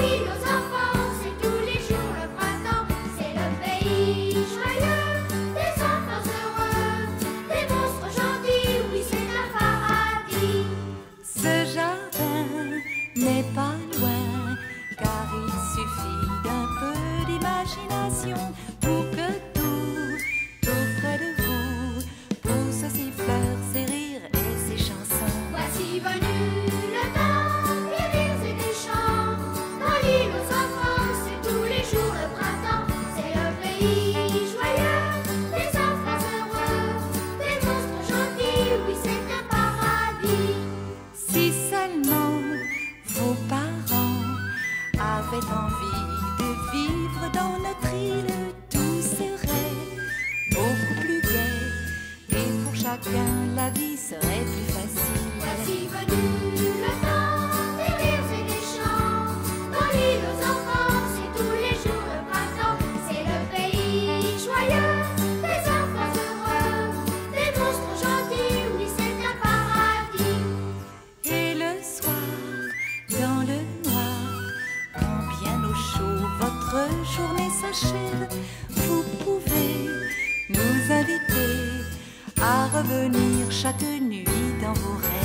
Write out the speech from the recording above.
Oui, nos enfants, c'est tous les jours le printemps, c'est le pays joyeux, des enfants heureux, des monstres gentils, oui c'est un paradis. Ce jardin n'est pas loin, car il suffit d'un peu d'imagination. avait envie de vivre dans notre île, tout serait beaucoup plus gai. Et pour chacun, la vie serait plus facile. votre journée s'achève, vous pouvez nous inviter à revenir chaque nuit dans vos rêves.